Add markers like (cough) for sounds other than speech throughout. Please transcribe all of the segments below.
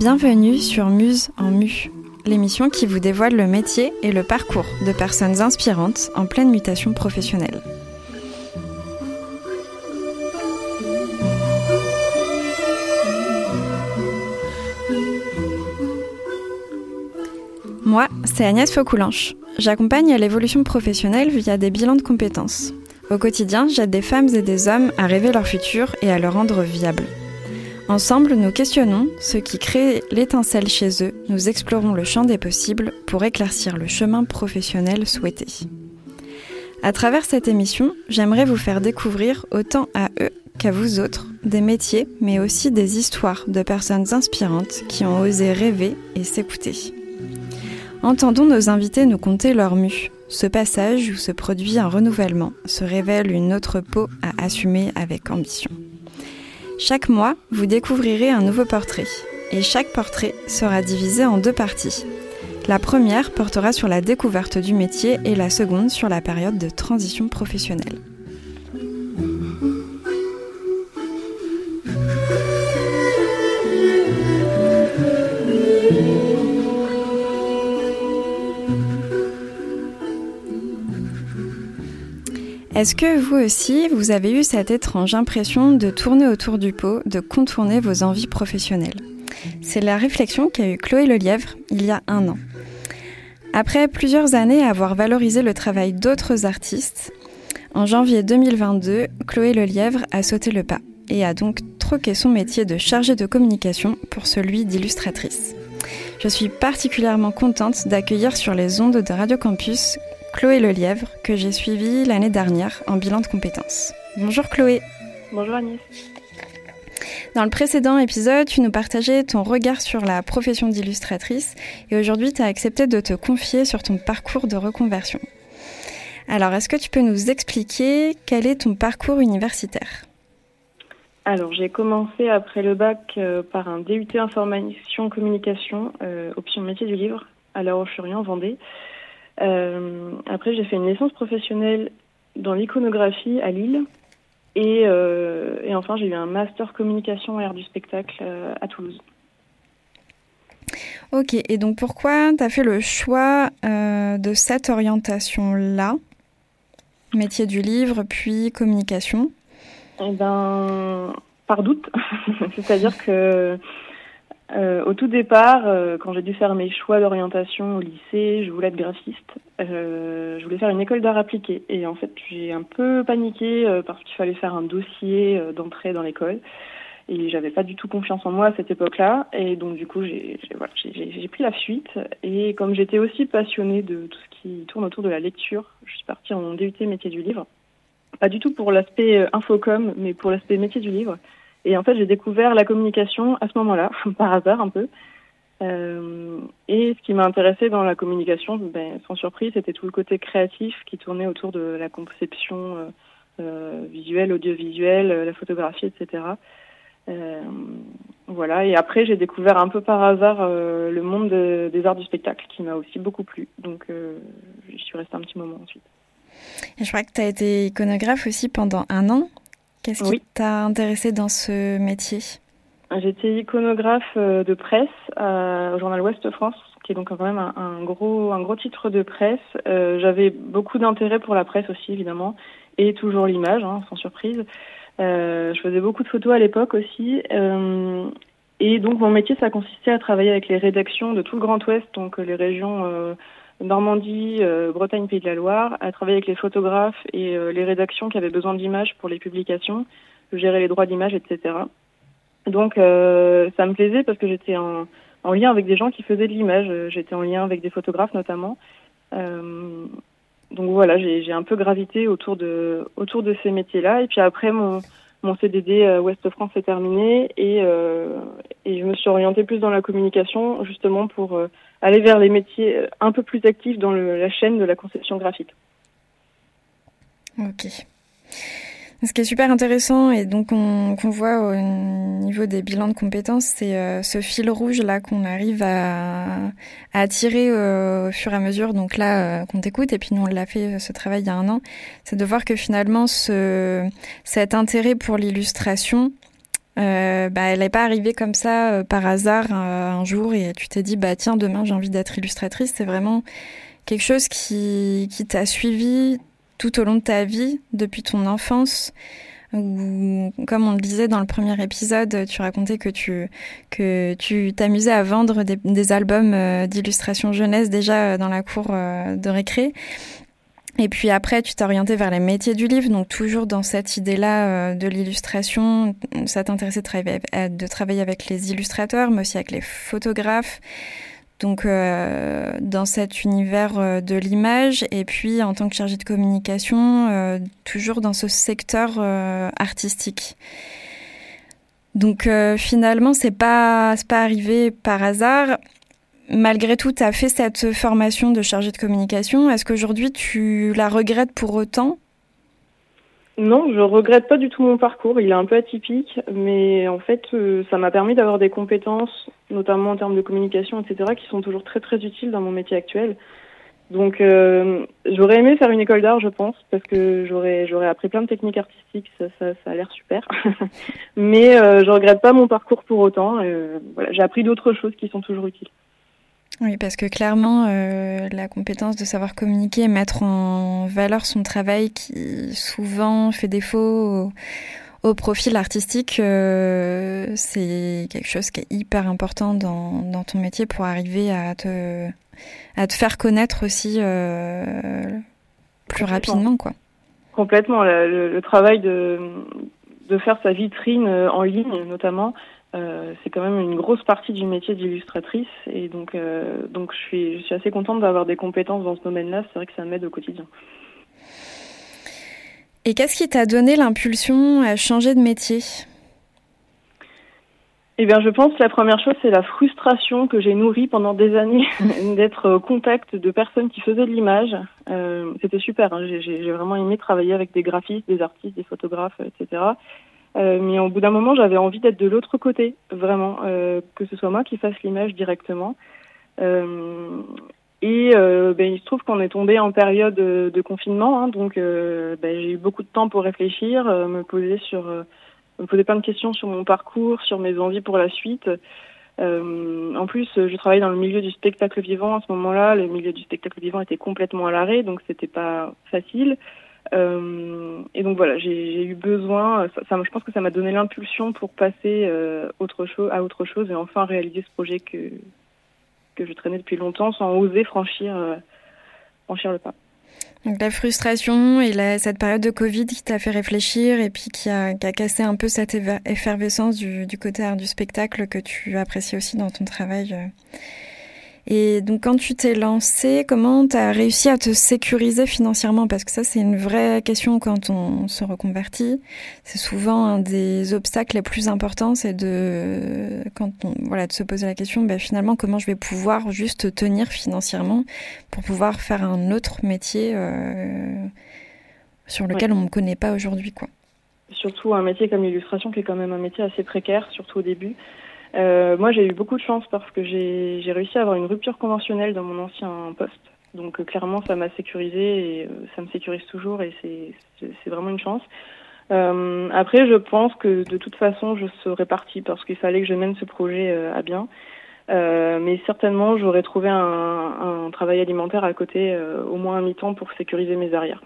Bienvenue sur Muse en Mu, l'émission qui vous dévoile le métier et le parcours de personnes inspirantes en pleine mutation professionnelle. Moi, c'est Agnès Faucoulanche. J'accompagne l'évolution professionnelle via des bilans de compétences. Au quotidien, j'aide des femmes et des hommes à rêver leur futur et à le rendre viable. Ensemble, nous questionnons ce qui crée l'étincelle chez eux, nous explorons le champ des possibles pour éclaircir le chemin professionnel souhaité. À travers cette émission, j'aimerais vous faire découvrir autant à eux qu'à vous autres des métiers, mais aussi des histoires de personnes inspirantes qui ont osé rêver et s'écouter. Entendons nos invités nous conter leur mue, ce passage où se produit un renouvellement, se révèle une autre peau à assumer avec ambition. Chaque mois, vous découvrirez un nouveau portrait, et chaque portrait sera divisé en deux parties. La première portera sur la découverte du métier et la seconde sur la période de transition professionnelle. Est-ce que vous aussi, vous avez eu cette étrange impression de tourner autour du pot, de contourner vos envies professionnelles? C'est la réflexion qu'a eue Chloé Lelièvre il y a un an. Après plusieurs années à avoir valorisé le travail d'autres artistes, en janvier 2022, Chloé Lelièvre a sauté le pas et a donc troqué son métier de chargée de communication pour celui d'illustratrice. Je suis particulièrement contente d'accueillir sur les ondes de Radio Campus Chloé Lelièvre, que j'ai suivie l'année dernière en bilan de compétences. Bonjour Chloé. Bonjour Agnès. Dans le précédent épisode, tu nous partageais ton regard sur la profession d'illustratrice et aujourd'hui, tu as accepté de te confier sur ton parcours de reconversion. Alors, est-ce que tu peux nous expliquer quel est ton parcours universitaire? Alors, j'ai commencé après le bac euh, par un DUT information communication, euh, option métier du livre, à La Roche-sur-Yon, Vendée. Euh, après, j'ai fait une licence professionnelle dans l'iconographie à Lille. Et, euh, et enfin, j'ai eu un master communication et art du spectacle euh, à Toulouse. Ok, et donc pourquoi tu as fait le choix de cette orientation-là? Métier du livre, puis communication? Eh ben, par doute. (laughs) C'est-à-dire que euh, au tout départ, euh, quand j'ai dû faire mes choix d'orientation au lycée, je voulais être graphiste. Euh, je voulais faire une école d'art appliqué. Et en fait, j'ai un peu paniqué euh, parce qu'il fallait faire un dossier euh, d'entrée dans l'école. Et j'avais pas du tout confiance en moi à cette époque-là. Et donc, du coup, j'ai voilà, pris la fuite. Et comme j'étais aussi passionnée de tout ce qui tourne autour de la lecture, je suis partie en DUT métier du livre. Pas du tout pour l'aspect infocom, mais pour l'aspect métier du livre. Et en fait, j'ai découvert la communication à ce moment-là, (laughs) par hasard un peu. Euh, et ce qui m'a intéressé dans la communication, ben, sans surprise, c'était tout le côté créatif qui tournait autour de la conception euh, euh visuelle, audiovisuelle, la photographie, etc. Voilà. Et après, j'ai découvert un peu par hasard le monde des arts du spectacle, qui m'a aussi beaucoup plu. Donc, j'y suis restée un petit moment ensuite. Je crois que tu as été iconographe aussi pendant un an. Qu'est-ce qui t'a intéressé dans ce métier? J'étais iconographe euh, de presse au journal Ouest France, qui est donc quand même un, gros, un gros titre de presse. Euh, j'avais beaucoup d'intérêt pour la presse aussi, évidemment, et toujours l'image, hein, sans surprise. Euh, je faisais beaucoup de photos à l'époque aussi. et donc mon métier, ça consistait à travailler avec les rédactions de tout le Grand Ouest, donc les régions Normandie, euh, Bretagne, Pays de la Loire, à travailler avec les photographes et euh, les rédactions qui avaient besoin d'images pour les publications, gérer les droits d'image, etc. Donc euh, ça me plaisait parce que j'étais en, en, lien avec des gens qui faisaient de l'image. J'étais en lien avec des photographes notamment. donc voilà, j'ai un peu gravité autour de autour de ces métiers-là. Et puis après mon mon CDD Ouest France est terminé et, et je me suis orientée plus dans la communication justement pour aller vers les métiers euh, un peu plus actifs dans le, la chaîne de la conception graphique. Ok. Ce qui est super intéressant et donc qu'on voit au niveau des bilans de compétences, c'est euh, ce fil rouge là qu'on arrive à, à tirer euh, au fur et à mesure. Donc là, qu'on t'écoute et puis nous on l'a fait ce travail il y a un an, c'est de voir que finalement ce, cet intérêt pour l'illustration, euh, bah, elle n'est pas arrivée comme ça euh, par hasard un jour et tu t'es dit bah tiens demain j'ai envie d'être illustratrice. C'est vraiment quelque chose qui, qui t'a suivi tout au long de ta vie depuis ton enfance. Comme on le disait dans le premier épisode, tu racontais que tu que tu t'amusais à vendre des, des albums d'illustration jeunesse déjà dans la cour de récré. Et puis après, tu t'es orienté vers les métiers du livre, donc toujours dans cette idée-là euh, de l'illustration. Ça t'intéressait de travailler, avec les illustrateurs, mais aussi avec les photographes. Donc euh, dans cet univers euh, de l'image, et puis en tant que chargée de communication, toujours dans ce secteur artistique. Donc finalement, c'est pas pas arrivé par hasard malgré tout, tu as fait cette formation de chargé de communication. Est-ce qu'aujourd'hui, tu la regrettes pour autant? Non, je regrette pas du tout mon parcours. Il est un peu atypique, mais en fait, euh, ça m'a permis d'avoir des compétences, notamment en termes de communication, etc., qui sont toujours très très utiles dans mon métier actuel. Donc, euh, j'aurais aimé faire une école d'art, je pense, parce que j'aurais j'aurais appris plein de techniques artistiques, ça, a l'air super. (laughs) Mais euh, je regrette pas mon parcours pour autant. Euh, voilà, j'ai appris d'autres choses qui sont toujours utiles. Oui, parce que clairement, euh, la compétence de savoir communiquer et mettre en valeur son travail qui souvent fait défaut au, profil artistique, euh, c'est quelque chose qui est hyper important dans, dans, ton métier pour arriver à te, à te faire connaître aussi euh, plus rapidement. Quoi. Complètement. Le, le, travail de, de faire sa vitrine en ligne, notamment, euh, c'est quand même une grosse partie du métier d'illustratrice et donc euh, donc je suis je suis assez contente d'avoir des compétences dans ce domaine-là. C'est vrai que ça m'aide au quotidien. Et qu'est-ce qui t'a donné l'impulsion à changer de métier? Eh bien, je pense que la première chose, c'est la frustration que j'ai nourrie pendant des années (laughs) d'être au contact de personnes qui faisaient de l'image. Euh, C'était super. Hein. J'ai vraiment aimé travailler avec des graphistes, des artistes, des photographes, etc. Euh, mais au bout d'un moment, j'avais envie d'être de l'autre côté, vraiment, euh, que ce soit moi qui fasse l'image directement. Euh, et euh, ben, il se trouve qu'on est tombé en période de confinement, hein, donc ben, j'ai eu beaucoup de temps pour réfléchir, me poser sur, me poser plein de questions sur mon parcours, sur mes envies pour la suite. en plus, je travaillais dans le milieu du spectacle vivant à ce moment-là. Le milieu du spectacle vivant était complètement à l'arrêt, donc c'était pas facile. Euh, et donc voilà, j'ai eu besoin, je pense que ça m'a donné l'impulsion pour passer euh, à autre chose et enfin réaliser ce projet que, que je traînais depuis longtemps sans oser franchir, euh, franchir le pas. Donc la frustration et cette période de Covid qui t'a fait réfléchir et puis qui a, cassé un peu cette effervescence du, du côté art du spectacle que tu apprécies aussi dans ton travail. Et donc quand tu t'es lancé, comment tu as réussi à te sécuriser financièrement? Parce que ça, c'est une vraie question quand on se reconvertit. C'est souvent un des obstacles les plus importants, c'est de, quand on, voilà, de se poser la question, ben, finalement, comment je vais pouvoir juste tenir financièrement pour pouvoir faire un autre métier euh, sur lequel on ne me connaît pas aujourd'hui, quoi. Surtout un métier comme l'illustration qui est quand même un métier assez précaire, surtout au début. Euh, moi, j'ai eu beaucoup de chance parce que j'ai réussi à avoir une rupture conventionnelle dans mon ancien poste. Donc, euh, clairement, ça m'a sécurisé et euh, ça me sécurise toujours et c'est vraiment une chance. Euh, après, je pense que de toute façon, je serais partie parce qu'il fallait que je mène ce projet à bien. mais certainement, j'aurais trouvé un, un, travail alimentaire à côté, au moins un mi-temps, pour sécuriser mes arrières.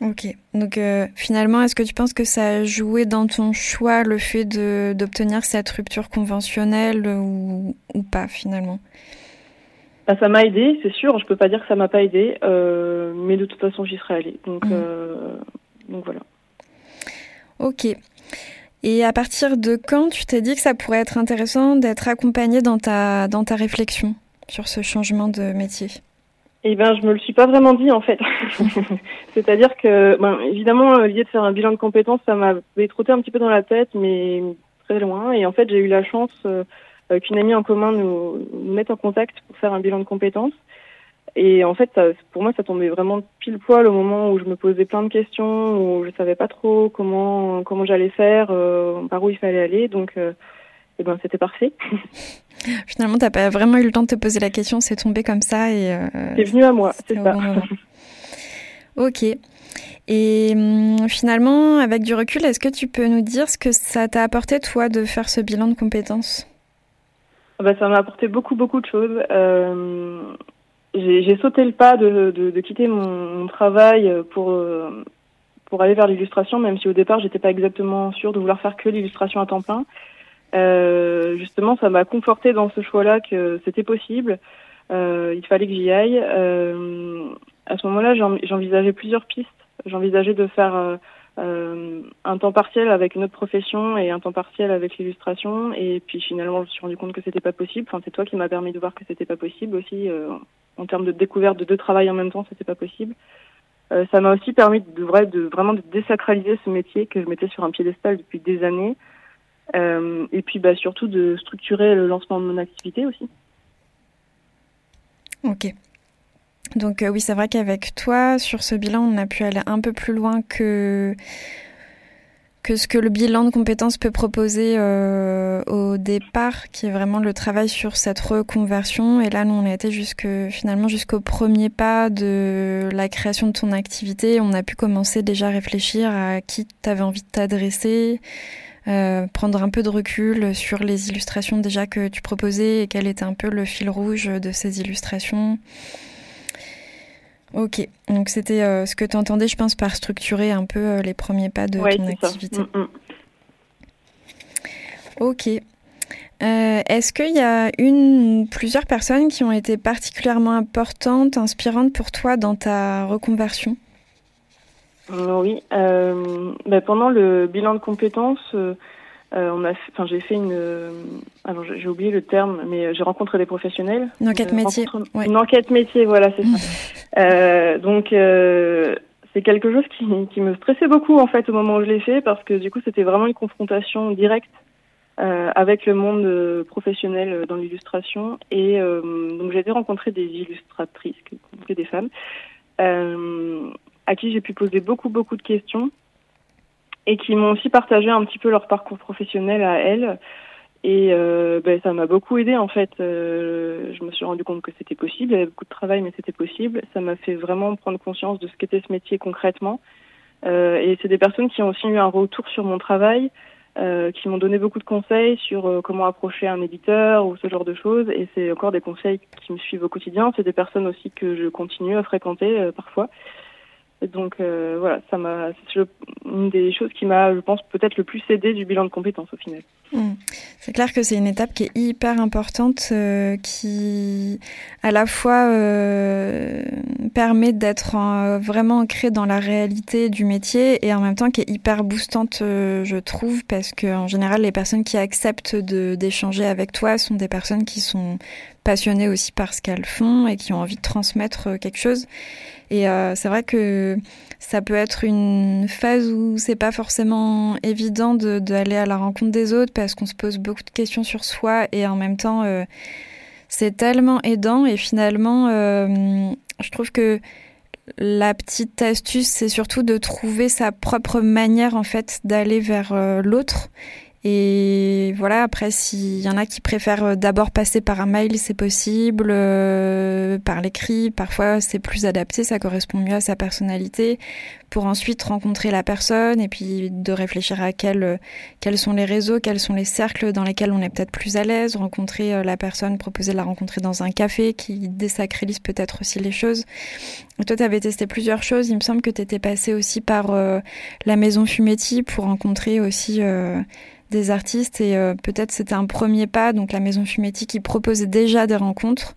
Ok. Donc euh, finalement, est-ce que tu penses que ça a joué dans ton choix le fait d'obtenir cette rupture conventionnelle ou, ou pas finalement? Bah, Ça m'a aidé, c'est sûr. Je peux pas dire que ça m'a pas aidé, euh, mais de toute façon, j'y serais allée. Donc, mmh. euh, donc voilà. Ok. Et à partir de quand tu t'es dit que ça pourrait être intéressant d'être accompagnée dans ta, dans ta réflexion sur ce changement de métier? Eh ben, je me le suis pas vraiment dit en fait. (laughs) C'est-à-dire que, ben, évidemment, euh, l'idée de faire un bilan de compétences, ça m'avait trotté un petit peu dans la tête, mais très loin. Et en fait, j'ai eu la chance euh, euh, qu'une amie en commun nous, mette en contact pour faire un bilan de compétences. Et en fait, pour moi, ça tombait vraiment pile poil au moment où je me posais plein de questions, où je savais pas trop comment comment j'allais faire, par où il fallait aller. Donc, eh ben, c'était parfait. (laughs) Finalement, t'as pas vraiment eu le temps de te poser la question, c'est tombé comme ça et. Euh, c'est venu à moi, c'est ça. (laughs) Ok. Et hum, finalement, avec du recul, est-ce que tu peux nous dire ce que ça t'a apporté, toi, de faire ce bilan de compétences? Ah bah, Ça m'a apporté beaucoup, beaucoup de choses. Euh, j'ai sauté le pas de, de, de quitter mon, travail pour, euh, pour aller vers l'illustration, même si au départ, j'étais pas exactement sûre de vouloir faire que l'illustration à temps plein. Euh, justement, ça m'a conforté dans ce choix-là que c'était possible. Euh, il fallait que j'y aille. Euh, à ce moment-là, j'envisageais plusieurs pistes. J'envisageais de faire euh, un temps partiel avec une autre profession et un temps partiel avec l'illustration. Et puis finalement, je me suis rendu compte que c'était pas possible. Enfin, c'est toi qui m'as permis de voir que c'était pas possible aussi. En termes de découverte de deux travails en même temps, c'était pas possible. Euh, ça m'a aussi permis de, de vraiment de désacraliser ce métier que je mettais sur un piédestal depuis des années. Euh, et puis bah, surtout de structurer le lancement de mon activité aussi. Ok. Donc euh, oui, c'est vrai qu'avec toi, sur ce bilan, on a pu aller un peu plus loin que que ce que le bilan de compétences peut proposer euh, au départ, qui est vraiment le travail sur cette reconversion. Et là, nous, on a été jusque, finalement jusqu'au premier pas de la création de ton activité. On a pu commencer déjà à réfléchir à qui tu avais envie de t'adresser, euh, prendre un peu de recul sur les illustrations déjà que tu proposais et quel était un peu le fil rouge de ces illustrations. Ok, donc c'était euh, ce que tu entendais, je pense, par structurer un peu euh, les premiers pas de ton activité. Mm, mm. Ok. Euh, est-ce qu'il y a une ou plusieurs personnes qui ont été particulièrement importantes, inspirantes pour toi dans ta reconversion? Oui. Ben, pendant le bilan de compétences, euh, on a, enfin, j'ai fait une, euh, alors j'ai oublié le terme, mais j'ai rencontré des professionnels. Une enquête métier. Une enquête métier, voilà, c'est ça. (laughs) euh, donc euh, c'est quelque chose qui, qui, me stressait beaucoup en fait au moment où je l'ai fait parce que du coup c'était vraiment une confrontation directe euh, avec le monde professionnel dans l'illustration et donc j'ai été rencontrer des illustratrices, des femmes, à qui j'ai pu poser beaucoup beaucoup de questions et qui m'ont aussi partagé un petit peu leur parcours professionnel à elles. Et euh, ben, ça m'a beaucoup aidé en fait. Euh, je me suis rendu compte que c'était possible. Il y avait beaucoup de travail, mais c'était possible. Ça m'a fait vraiment prendre conscience de ce qu'était ce métier concrètement. Euh, et c'est des personnes qui ont aussi eu un retour sur mon travail, qui m'ont donné beaucoup de conseils sur comment approcher un éditeur ou ce genre de choses. Et c'est encore des conseils qui me suivent au quotidien. C'est des personnes aussi que je continue à fréquenter euh, parfois. Donc euh, voilà, ça m'a c'est une des choses qui m'a, je pense, peut-être le plus aidé du bilan de compétences au final. Hmm. C'est clair que c'est une étape qui est hyper importante, euh, qui à la fois euh, permet d'être vraiment ancré dans la réalité du métier et en même temps qui est hyper boostante, je trouve, parce que en général, les personnes qui acceptent d'échanger avec toi sont des personnes qui sont passionnées aussi par ce qu'elles font et qui ont envie de transmettre quelque chose. Et euh, c'est vrai que ça peut être une phase où c'est pas forcément évident d'aller à la rencontre des autres parce qu'on se pose beaucoup de questions sur soi et en même temps euh, c'est tellement aidant et finalement euh, je trouve que la petite astuce c'est surtout de trouver sa propre manière en fait d'aller vers l'autre et voilà, après, s'il y en a qui préfèrent euh, d'abord passer par un mail, c'est possible, euh, par l'écrit, parfois c'est plus adapté, ça correspond mieux à sa personnalité, pour ensuite rencontrer la personne et puis de réfléchir à quel, euh, quels sont les réseaux, quels sont les cercles dans lesquels on est peut-être plus à l'aise, rencontrer la personne, proposer de la rencontrer dans un café qui désacralise peut-être aussi les choses. Toi, tu avais testé plusieurs choses, il me semble que tu étais passé aussi par la maison Fumetti pour rencontrer aussi des artistes et euh, peut-être c'était un premier pas, donc la Maison Fumetti qui proposait déjà des rencontres.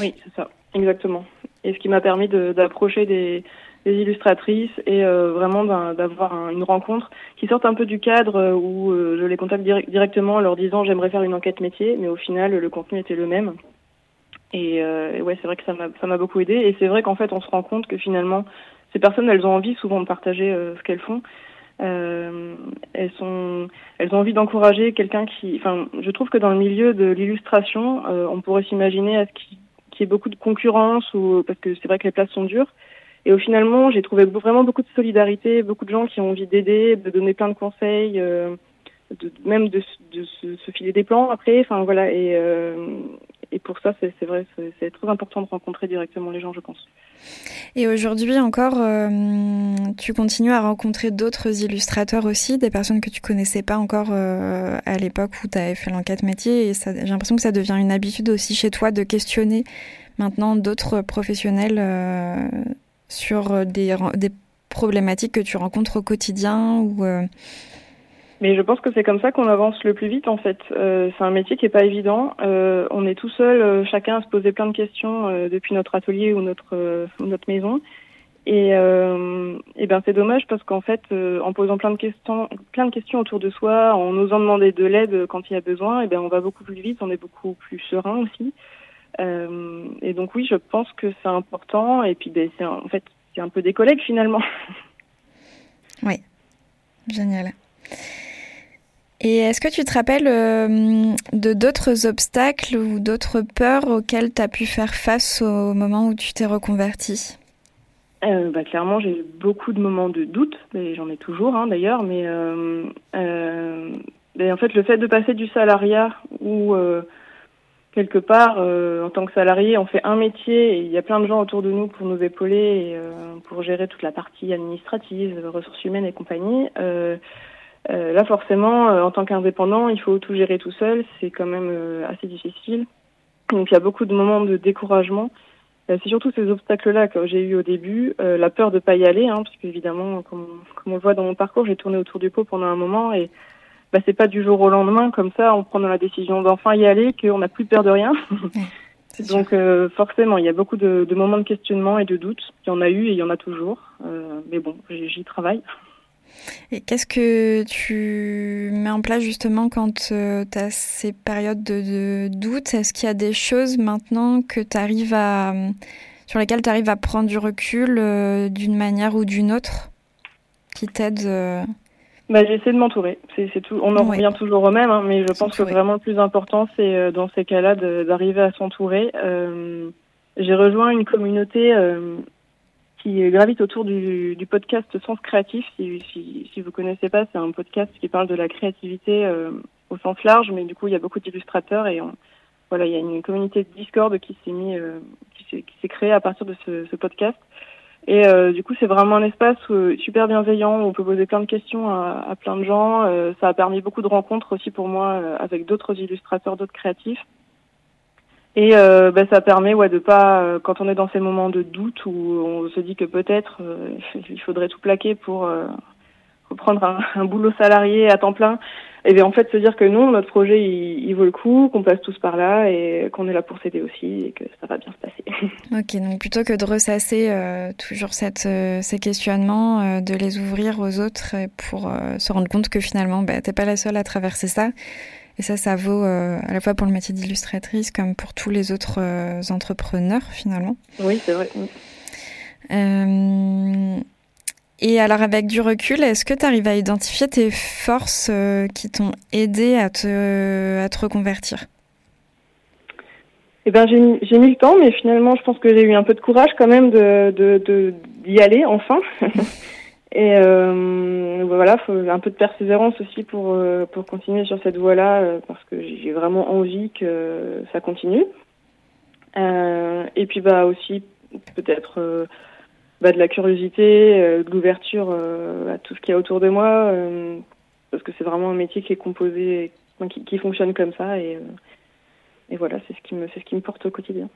Oui, c'est ça, exactement. Et ce qui m'a permis d'approcher des, illustratrices et euh, vraiment d'avoir une rencontre qui sorte un peu du cadre euh, où je les contacte directement en leur disant j'aimerais faire une enquête métier, mais au final le contenu était le même. Et, et ouais, c'est vrai que ça m'a beaucoup aidé. Et c'est vrai qu'en fait, on se rend compte que finalement, ces personnes, elles ont envie souvent de partager ce qu'elles font. Euh, elles sont, elles ont envie d'encourager quelqu'un qui, enfin, je trouve que dans le milieu de l'illustration, euh, on pourrait s'imaginer à ce qu'il y ait beaucoup de concurrence ou parce que c'est vrai que les places sont dures. Et au finalement, j'ai trouvé vraiment beaucoup de solidarité, beaucoup de gens qui ont envie d'aider, de donner plein de conseils. Euh, même de, se, filer des plans après. Enfin voilà, et, et pour ça, c'est vrai, c'est très important de rencontrer directement les gens, je pense. Et aujourd'hui encore, tu continues à rencontrer d'autres illustrateurs aussi, des personnes que tu connaissais pas encore à l'époque où tu avais fait l'enquête métier. Et j'ai l'impression que ça devient une habitude aussi chez toi de questionner maintenant d'autres professionnels sur des, des problématiques que tu rencontres au quotidien ou euh, mais je pense que c'est comme ça qu'on avance le plus vite en fait. Euh, c'est un métier qui est pas évident. Euh, on est tout seul, chacun à se poser plein de questions depuis notre atelier ou notre maison. Et, et ben c'est dommage parce qu'en fait, en posant plein de questions, plein de questions autour de soi, en osant demander de l'aide quand il y a besoin, et ben on va beaucoup plus vite, on est beaucoup plus serein aussi. et donc oui, je pense que c'est important. Et puis ben, c'est en fait c'est un peu des collègues finalement. Oui, génial. Et est-ce que tu te rappelles euh, de d'autres obstacles ou d'autres peurs auxquelles tu as pu faire face au moment où tu t'es reconverti euh, bah, Clairement, j'ai eu beaucoup de moments de doute, mais j'en ai toujours hein, d'ailleurs, mais, euh, mais, en fait, le fait de passer du salariat où quelque part, euh, en tant que salarié, on fait un métier et il y a plein de gens autour de nous pour nous épauler et euh, pour gérer toute la partie administrative, ressources humaines et compagnie. Euh, là, forcément, en tant qu'indépendant, il faut tout gérer tout seul. C'est quand même assez difficile. Donc, il y a beaucoup de moments de découragement. C'est surtout ces obstacles-là que j'ai eu au début, la peur de pas y aller, hein, parce qu'évidemment, comme, comme on le voit dans mon parcours, j'ai tourné autour du pot pendant un moment et bah, c'est pas du jour au lendemain comme ça en prenant la décision d'enfin y aller qu'on n'a plus peur de rien. (laughs) Donc euh, forcément, il y a beaucoup de, de, moments de questionnement et de doutes. Il y en a eu et il y en a toujours. Euh, mais bon, j'y travaille. Et qu'est-ce que tu mets en place justement quand euh, tu as ces périodes de, de doute? Est-ce qu'il y a des choses maintenant que tu arrives à sur lesquelles tu arrives à prendre du recul euh, d'une manière ou d'une autre qui t'aident bah, J'essaie de m'entourer. C'est, tout. On en revient toujours au même, hein, mais je pense que vraiment le plus important, c'est euh, dans ces cas-là d'arriver à s'entourer. Euh, j'ai rejoint une communauté euh, qui gravite autour du, podcast Sens Créatif. Si, si, si vous connaissez pas, c'est un podcast qui parle de la créativité euh, au sens large, mais du coup, il y a beaucoup d'illustrateurs et on, voilà, il y a une communauté de Discord qui s'est mis, euh, qui s'est créée à partir de ce, podcast. Et euh, du coup, c'est vraiment un espace super bienveillant où on peut poser plein de questions à, plein de gens. Ça a permis beaucoup de rencontres aussi pour moi avec d'autres illustrateurs, d'autres créatifs. Et bah, ça permet ouais de pas quand on est dans ces moments de doute où on se dit que peut-être (laughs) il faudrait tout plaquer pour reprendre un, (laughs) un, boulot salarié à temps plein et bien en fait se dire que non, notre projet il, vaut le coup, qu'on passe tous par là et qu'on est là pour s'aider aussi et que ça va bien se passer. (laughs) Ok, donc plutôt que de ressasser euh, toujours cette, euh, ces questionnements, euh, de les ouvrir aux autres pour se rendre compte que finalement bah, t'es pas la seule à traverser ça. Et ça, ça vaut à la fois pour le métier d'illustratrice comme pour tous les autres entrepreneurs finalement. Oui, c'est vrai. Et alors avec du recul, est-ce que tu arrives à identifier tes forces euh, qui t'ont aidé à te, à te reconvertir? Eh ben, j'ai mis, j'ai mis le temps, mais finalement, je pense que j'ai eu un peu de courage quand même de, de, d'y aller enfin. (laughs) Et euh, voilà, faut un peu de persévérance aussi pour euh, pour continuer sur cette voie-là, euh, parce que j'ai vraiment envie que ça continue. et puis bah aussi peut-être bah, de la curiosité, euh, de l'ouverture euh, à tout ce qu'il y a autour de moi, euh, parce que c'est vraiment un métier qui est composé, qui, qui, fonctionne comme ça, et, et voilà, c'est ce qui me, c'est ce qui me porte au quotidien.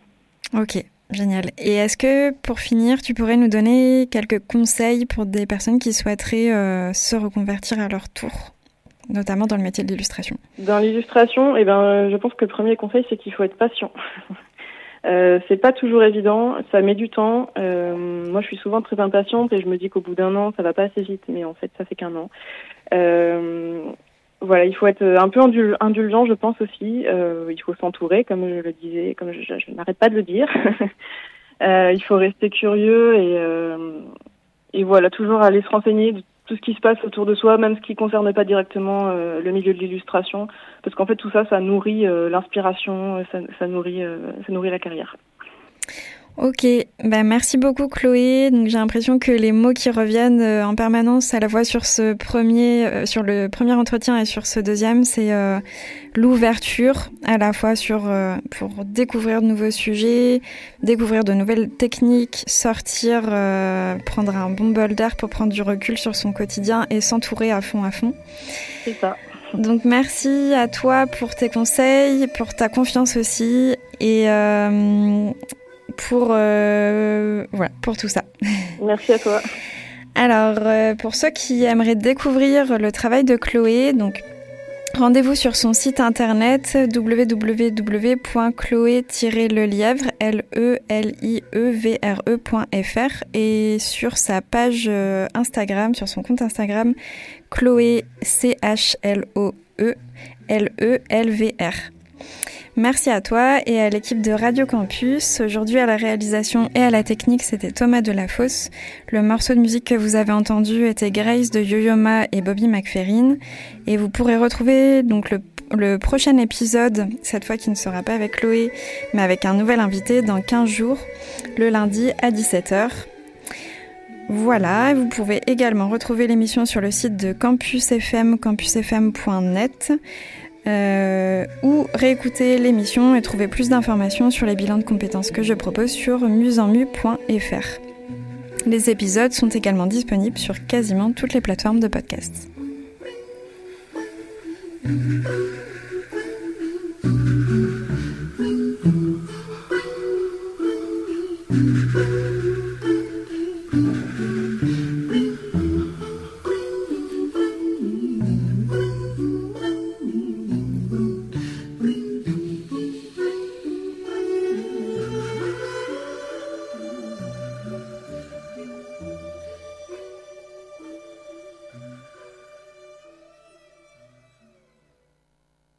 Ok, génial. Et est-ce que pour finir, tu pourrais nous donner quelques conseils pour des personnes qui souhaiteraient se reconvertir à leur tour notamment dans le métier de l'illustration? Dans l'illustration, eh ben, je pense que le premier conseil, c'est qu'il faut être patient. (laughs) Euh, c'est pas toujours évident, ça met du temps. Euh, moi, je suis souvent très impatiente et je me dis qu'au bout d'un an, ça va pas assez vite, mais en fait, ça fait qu'un an. Euh, voilà, il faut être un peu indulgent, je pense aussi. Euh, il faut s'entourer, comme je le disais, comme je, n'arrête pas de le dire. (laughs) Euh, il faut rester curieux et, et voilà, toujours aller se renseigner tout ce qui se passe autour de soi, même ce qui ne concerne pas directement euh, le milieu de l'illustration, parce qu'en fait tout ça, ça nourrit euh, l'inspiration, ça, nourrit, euh, ça nourrit la carrière. Ok, ben merci beaucoup Chloé. Donc j'ai l'impression que les mots qui reviennent euh, en permanence à la fois sur ce premier, euh, sur le premier entretien et sur ce deuxième, c'est euh, l'ouverture à la fois sur pour découvrir de nouveaux sujets, découvrir de nouvelles techniques, sortir, prendre un bon bol d'air pour prendre du recul sur son quotidien et s'entourer à fond à fond. C'est ça. Donc merci à toi pour tes conseils, pour ta confiance aussi et pour, euh, voilà, pour tout ça. (laughs) Merci à toi. Alors, euh, pour ceux qui aimeraient découvrir le travail de Chloé, donc rendez-vous sur son site internet www.chloé-lelièvre l e l i e v r e.fr et sur sa page euh, Instagram, sur son compte Instagram Chloé C H L O E L E L V R. Merci à toi et à l'équipe de Radio Campus. Aujourd'hui à la réalisation et à la technique, c'était Thomas Delafosse. Le morceau de musique que vous avez entendu était Grace de Yo-Yo et Bobby McFerrin. Et vous pourrez retrouver donc le, prochain épisode, cette fois qui ne sera pas avec Chloé, mais avec un nouvel invité dans 15 jours, le lundi à 17h. Voilà, vous pouvez également retrouver l'émission sur le site de Campus FM, campusfm.net. Euh, ou réécouter l'émission et trouver plus d'informations sur les bilans de compétences que je propose sur musenmu.fr. Les épisodes sont également disponibles sur quasiment toutes les plateformes de podcast.